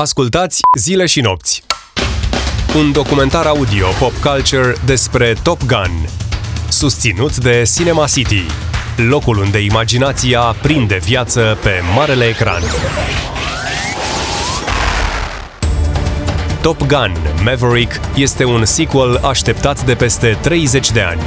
Ascultați Zile și nopți. Un documentar audio pop culture despre Top Gun. Susținut de Cinema City, locul unde imaginația prinde viață pe marele ecran. Top Gun Maverick este un sequel așteptat de peste 30 de ani.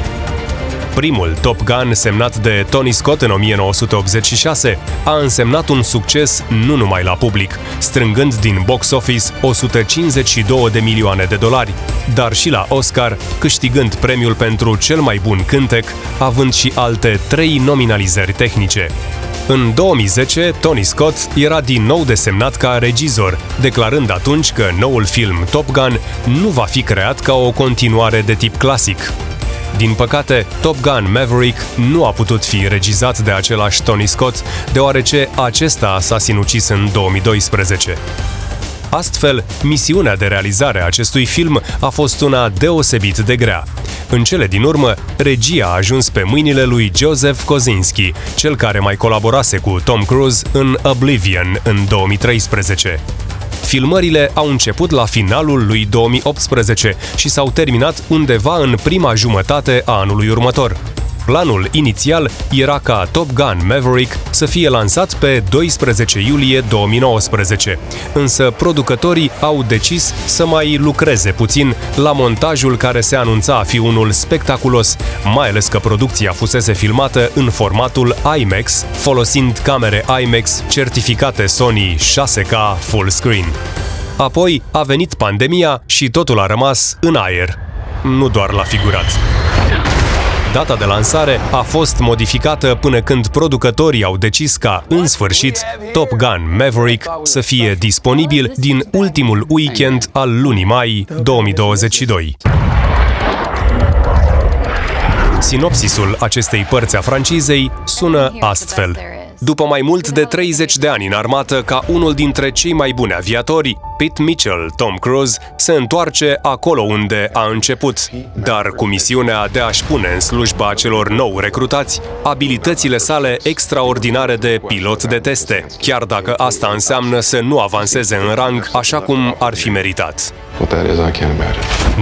Primul Top Gun, semnat de Tony Scott în 1986, a însemnat un succes nu numai la public, strângând din box office 152 de milioane de dolari, dar și la Oscar, câștigând premiul pentru cel mai bun cântec, având și alte trei nominalizări tehnice. În 2010, Tony Scott era din nou desemnat ca regizor, declarând atunci că noul film Top Gun nu va fi creat ca o continuare de tip clasic. Din păcate, Top Gun Maverick nu a putut fi regizat de același Tony Scott, deoarece acesta s-a sinucis în 2012. Astfel, misiunea de realizare a acestui film a fost una deosebit de grea. În cele din urmă, regia a ajuns pe mâinile lui Joseph Kosinski, cel care mai colaborase cu Tom Cruise în Oblivion în 2013. Filmările au început la finalul lui 2018 și s-au terminat undeva în prima jumătate a anului următor. Planul inițial era ca Top Gun Maverick să fie lansat pe 12 iulie 2019, însă producătorii au decis să mai lucreze puțin la montajul care se anunța a fi unul spectaculos, mai ales că producția fusese filmată în formatul IMAX, folosind camere IMAX certificate Sony 6K full screen. Apoi a venit pandemia și totul a rămas în aer, nu doar la figurat. Data de lansare a fost modificată până când producătorii au decis ca, în sfârșit, Top Gun Maverick să fie disponibil din ultimul weekend al lunii mai 2022. Sinopsisul acestei părți a francizei sună astfel. După mai mult de 30 de ani în armată ca unul dintre cei mai buni aviatori, Pete Mitchell, Tom Cruise, se întoarce acolo unde a început, dar cu misiunea de a-și pune în slujba celor nou recrutați abilitățile sale extraordinare de pilot de teste, chiar dacă asta înseamnă să nu avanseze în rang așa cum ar fi meritat.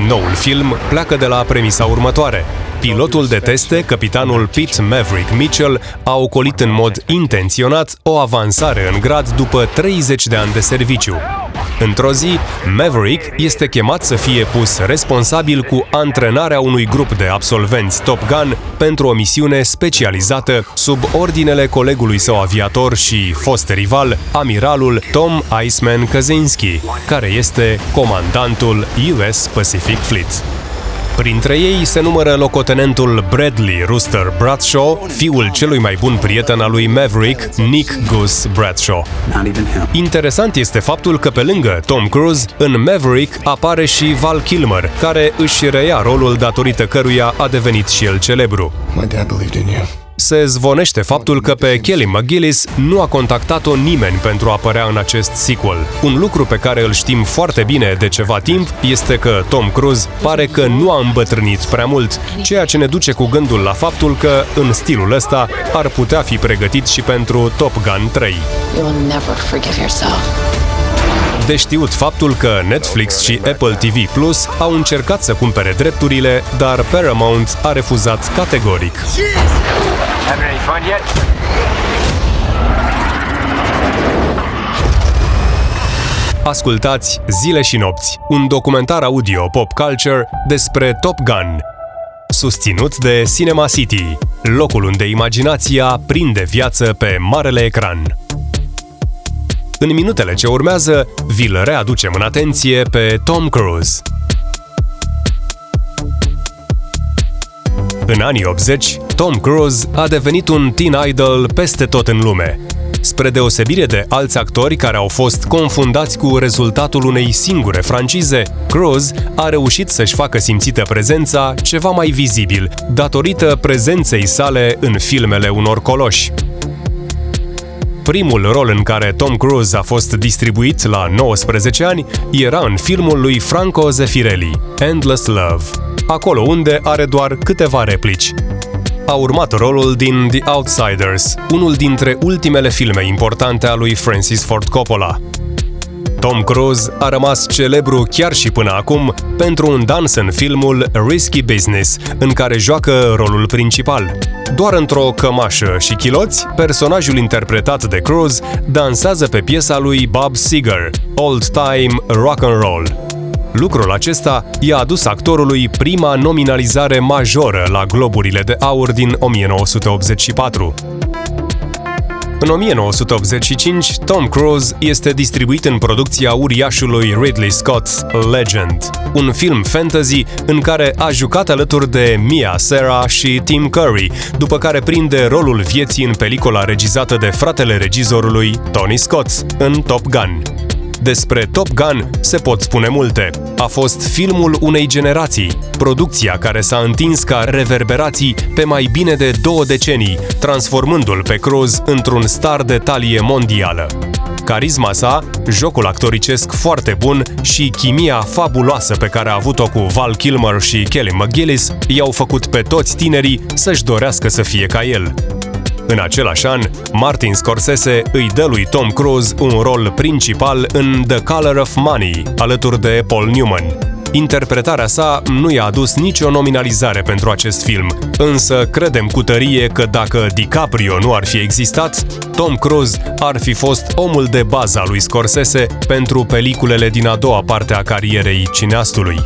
Noul film pleacă de la premisa următoare. Pilotul de teste, capitanul Pete Maverick Mitchell, a ocolit în mod intenționat o avansare în grad după 30 de ani de serviciu. Într-o zi, Maverick este chemat să fie pus responsabil cu antrenarea unui grup de absolvenți Top Gun pentru o misiune specializată sub ordinele colegului său aviator și fost rival, amiralul Tom Iceman Kaczynski, care este comandantul US Pacific Fleet. Printre ei se numără locotenentul Bradley Rooster Bradshaw, fiul celui mai bun prieten al lui Maverick, Nick Goose Bradshaw. Interesant este faptul că pe lângă Tom Cruise, în Maverick apare și Val Kilmer, care își reia rolul datorită căruia a devenit și el celebru. My dad believed in you se zvonește faptul că pe Kelly McGillis nu a contactat-o nimeni pentru a apărea în acest sequel. Un lucru pe care îl știm foarte bine de ceva timp este că Tom Cruise pare că nu a îmbătrânit prea mult, ceea ce ne duce cu gândul la faptul că, în stilul ăsta, ar putea fi pregătit și pentru Top Gun 3 de știut faptul că Netflix și Apple TV Plus au încercat să cumpere drepturile, dar Paramount a refuzat categoric. Ascultați Zile și nopți, un documentar audio pop culture despre Top Gun, susținut de Cinema City, locul unde imaginația prinde viață pe marele ecran. În minutele ce urmează, vi-l readucem în atenție pe Tom Cruise. În anii 80, Tom Cruise a devenit un teen idol peste tot în lume. Spre deosebire de alți actori care au fost confundați cu rezultatul unei singure francize, Cruise a reușit să-și facă simțită prezența ceva mai vizibil, datorită prezenței sale în filmele unor coloși. Primul rol în care Tom Cruise a fost distribuit la 19 ani era în filmul lui Franco Zeffirelli, Endless Love, acolo unde are doar câteva replici. A urmat rolul din The Outsiders, unul dintre ultimele filme importante a lui Francis Ford Coppola. Tom Cruise a rămas celebru chiar și până acum pentru un dans în filmul Risky Business, în care joacă rolul principal. Doar într-o cămașă și chiloți, personajul interpretat de Cruise dansează pe piesa lui Bob Seger, Old Time Rock and Roll. Lucrul acesta i-a adus actorului prima nominalizare majoră la Globurile de Aur din 1984. În 1985, Tom Cruise este distribuit în producția uriașului Ridley Scott's Legend, un film fantasy în care a jucat alături de Mia Sara și Tim Curry, după care prinde rolul vieții în pelicula regizată de fratele regizorului Tony Scott în Top Gun. Despre Top Gun se pot spune multe. A fost filmul unei generații, producția care s-a întins ca reverberații pe mai bine de două decenii, transformându-l pe Cruise într-un star de talie mondială. Carisma sa, jocul actoricesc foarte bun și chimia fabuloasă pe care a avut-o cu Val Kilmer și Kelly McGillis i-au făcut pe toți tinerii să-și dorească să fie ca el. În același an, Martin Scorsese îi dă lui Tom Cruise un rol principal în The Color of Money, alături de Paul Newman. Interpretarea sa nu i-a adus nicio nominalizare pentru acest film, însă credem cu tărie că dacă DiCaprio nu ar fi existat, Tom Cruise ar fi fost omul de bază a lui Scorsese pentru peliculele din a doua parte a carierei cineastului.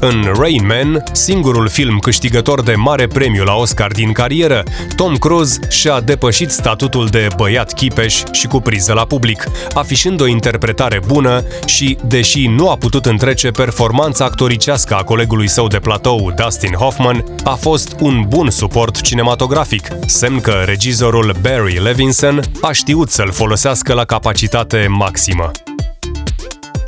În Rain Man, singurul film câștigător de mare premiu la Oscar din carieră, Tom Cruise și-a depășit statutul de băiat chipeș și cu priză la public, afișând o interpretare bună și, deși nu a putut întrece performanța actoricească a colegului său de platou, Dustin Hoffman, a fost un bun suport cinematografic, semn că regizorul Barry Levinson a știut să-l folosească la capacitate maximă.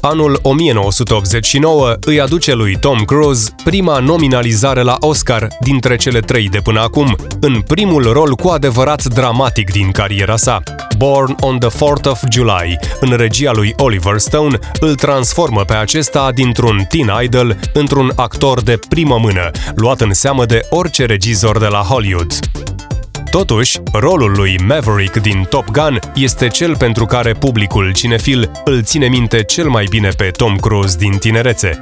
Anul 1989 îi aduce lui Tom Cruise prima nominalizare la Oscar dintre cele trei de până acum, în primul rol cu adevărat dramatic din cariera sa. Born on the 4th of July, în regia lui Oliver Stone, îl transformă pe acesta dintr-un teen idol într-un actor de primă mână, luat în seamă de orice regizor de la Hollywood. Totuși, rolul lui Maverick din Top Gun este cel pentru care publicul cinefil îl ține minte cel mai bine pe Tom Cruise din tinerețe.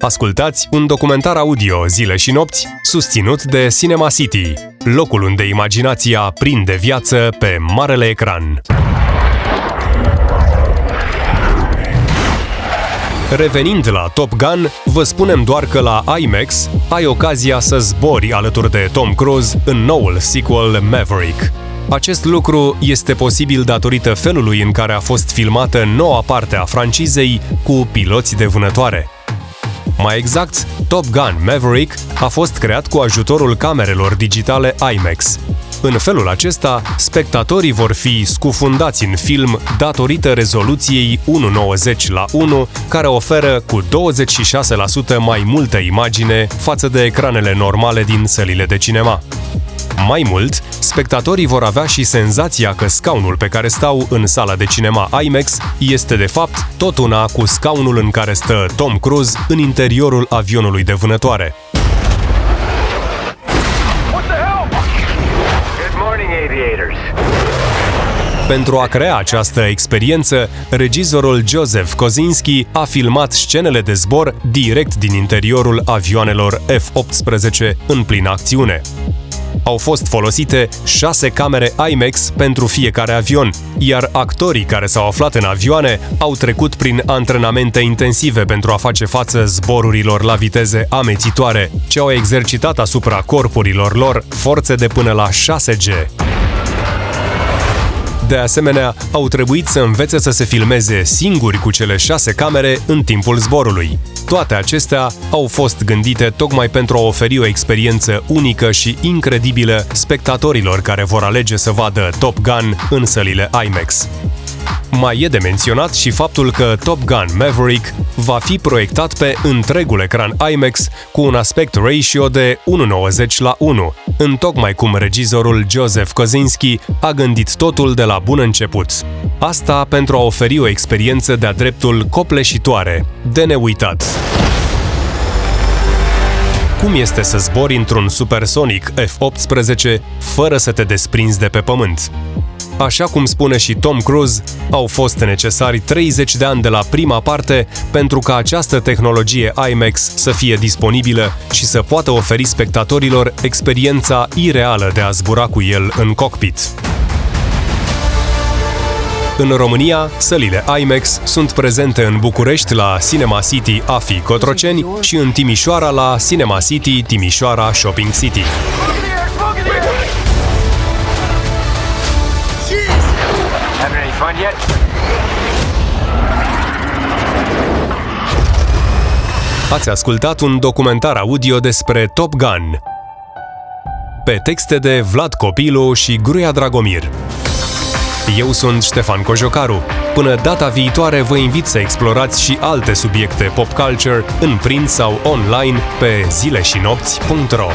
Ascultați un documentar audio zile și nopți susținut de Cinema City, locul unde imaginația prinde viață pe marele ecran. Revenind la Top Gun, vă spunem doar că la IMAX ai ocazia să zbori alături de Tom Cruise în noul sequel Maverick. Acest lucru este posibil datorită felului în care a fost filmată noua parte a francizei cu piloți de vânătoare. Mai exact, Top Gun Maverick a fost creat cu ajutorul camerelor digitale IMAX, în felul acesta, spectatorii vor fi scufundați în film datorită rezoluției 1.90 la 1, care oferă cu 26% mai multă imagine față de ecranele normale din sălile de cinema. Mai mult, spectatorii vor avea și senzația că scaunul pe care stau în sala de cinema IMAX este de fapt tot una cu scaunul în care stă Tom Cruise în interiorul avionului de vânătoare. Pentru a crea această experiență, regizorul Joseph Kozinski a filmat scenele de zbor direct din interiorul avioanelor F-18 în plină acțiune. Au fost folosite șase camere IMAX pentru fiecare avion, iar actorii care s-au aflat în avioane au trecut prin antrenamente intensive pentru a face față zborurilor la viteze amețitoare, ce au exercitat asupra corpurilor lor forțe de până la 6G. De asemenea, au trebuit să învețe să se filmeze singuri cu cele șase camere în timpul zborului. Toate acestea au fost gândite tocmai pentru a oferi o experiență unică și incredibilă spectatorilor care vor alege să vadă Top Gun în sălile IMAX. Mai e de menționat și faptul că Top Gun Maverick va fi proiectat pe întregul ecran IMAX cu un aspect ratio de 1,90 la 1, întocmai cum regizorul Joseph Kosinski a gândit totul de la bun început. Asta pentru a oferi o experiență de-a dreptul copleșitoare, de neuitat. Cum este să zbori într-un supersonic F-18 fără să te desprinzi de pe pământ? Așa cum spune și Tom Cruise, au fost necesari 30 de ani de la prima parte pentru ca această tehnologie IMAX să fie disponibilă și să poată oferi spectatorilor experiența ireală de a zbura cu el în cockpit. În România, sălile IMAX sunt prezente în București la Cinema City AFI Cotroceni și în Timișoara la Cinema City Timișoara Shopping City. Having any fun yet? Ați ascultat un documentar audio despre Top Gun, pe texte de Vlad Copilu și Gruia Dragomir. Eu sunt Ștefan Cojocaru. Până data viitoare vă invit să explorați și alte subiecte pop culture în print sau online pe zileșinopți.ro.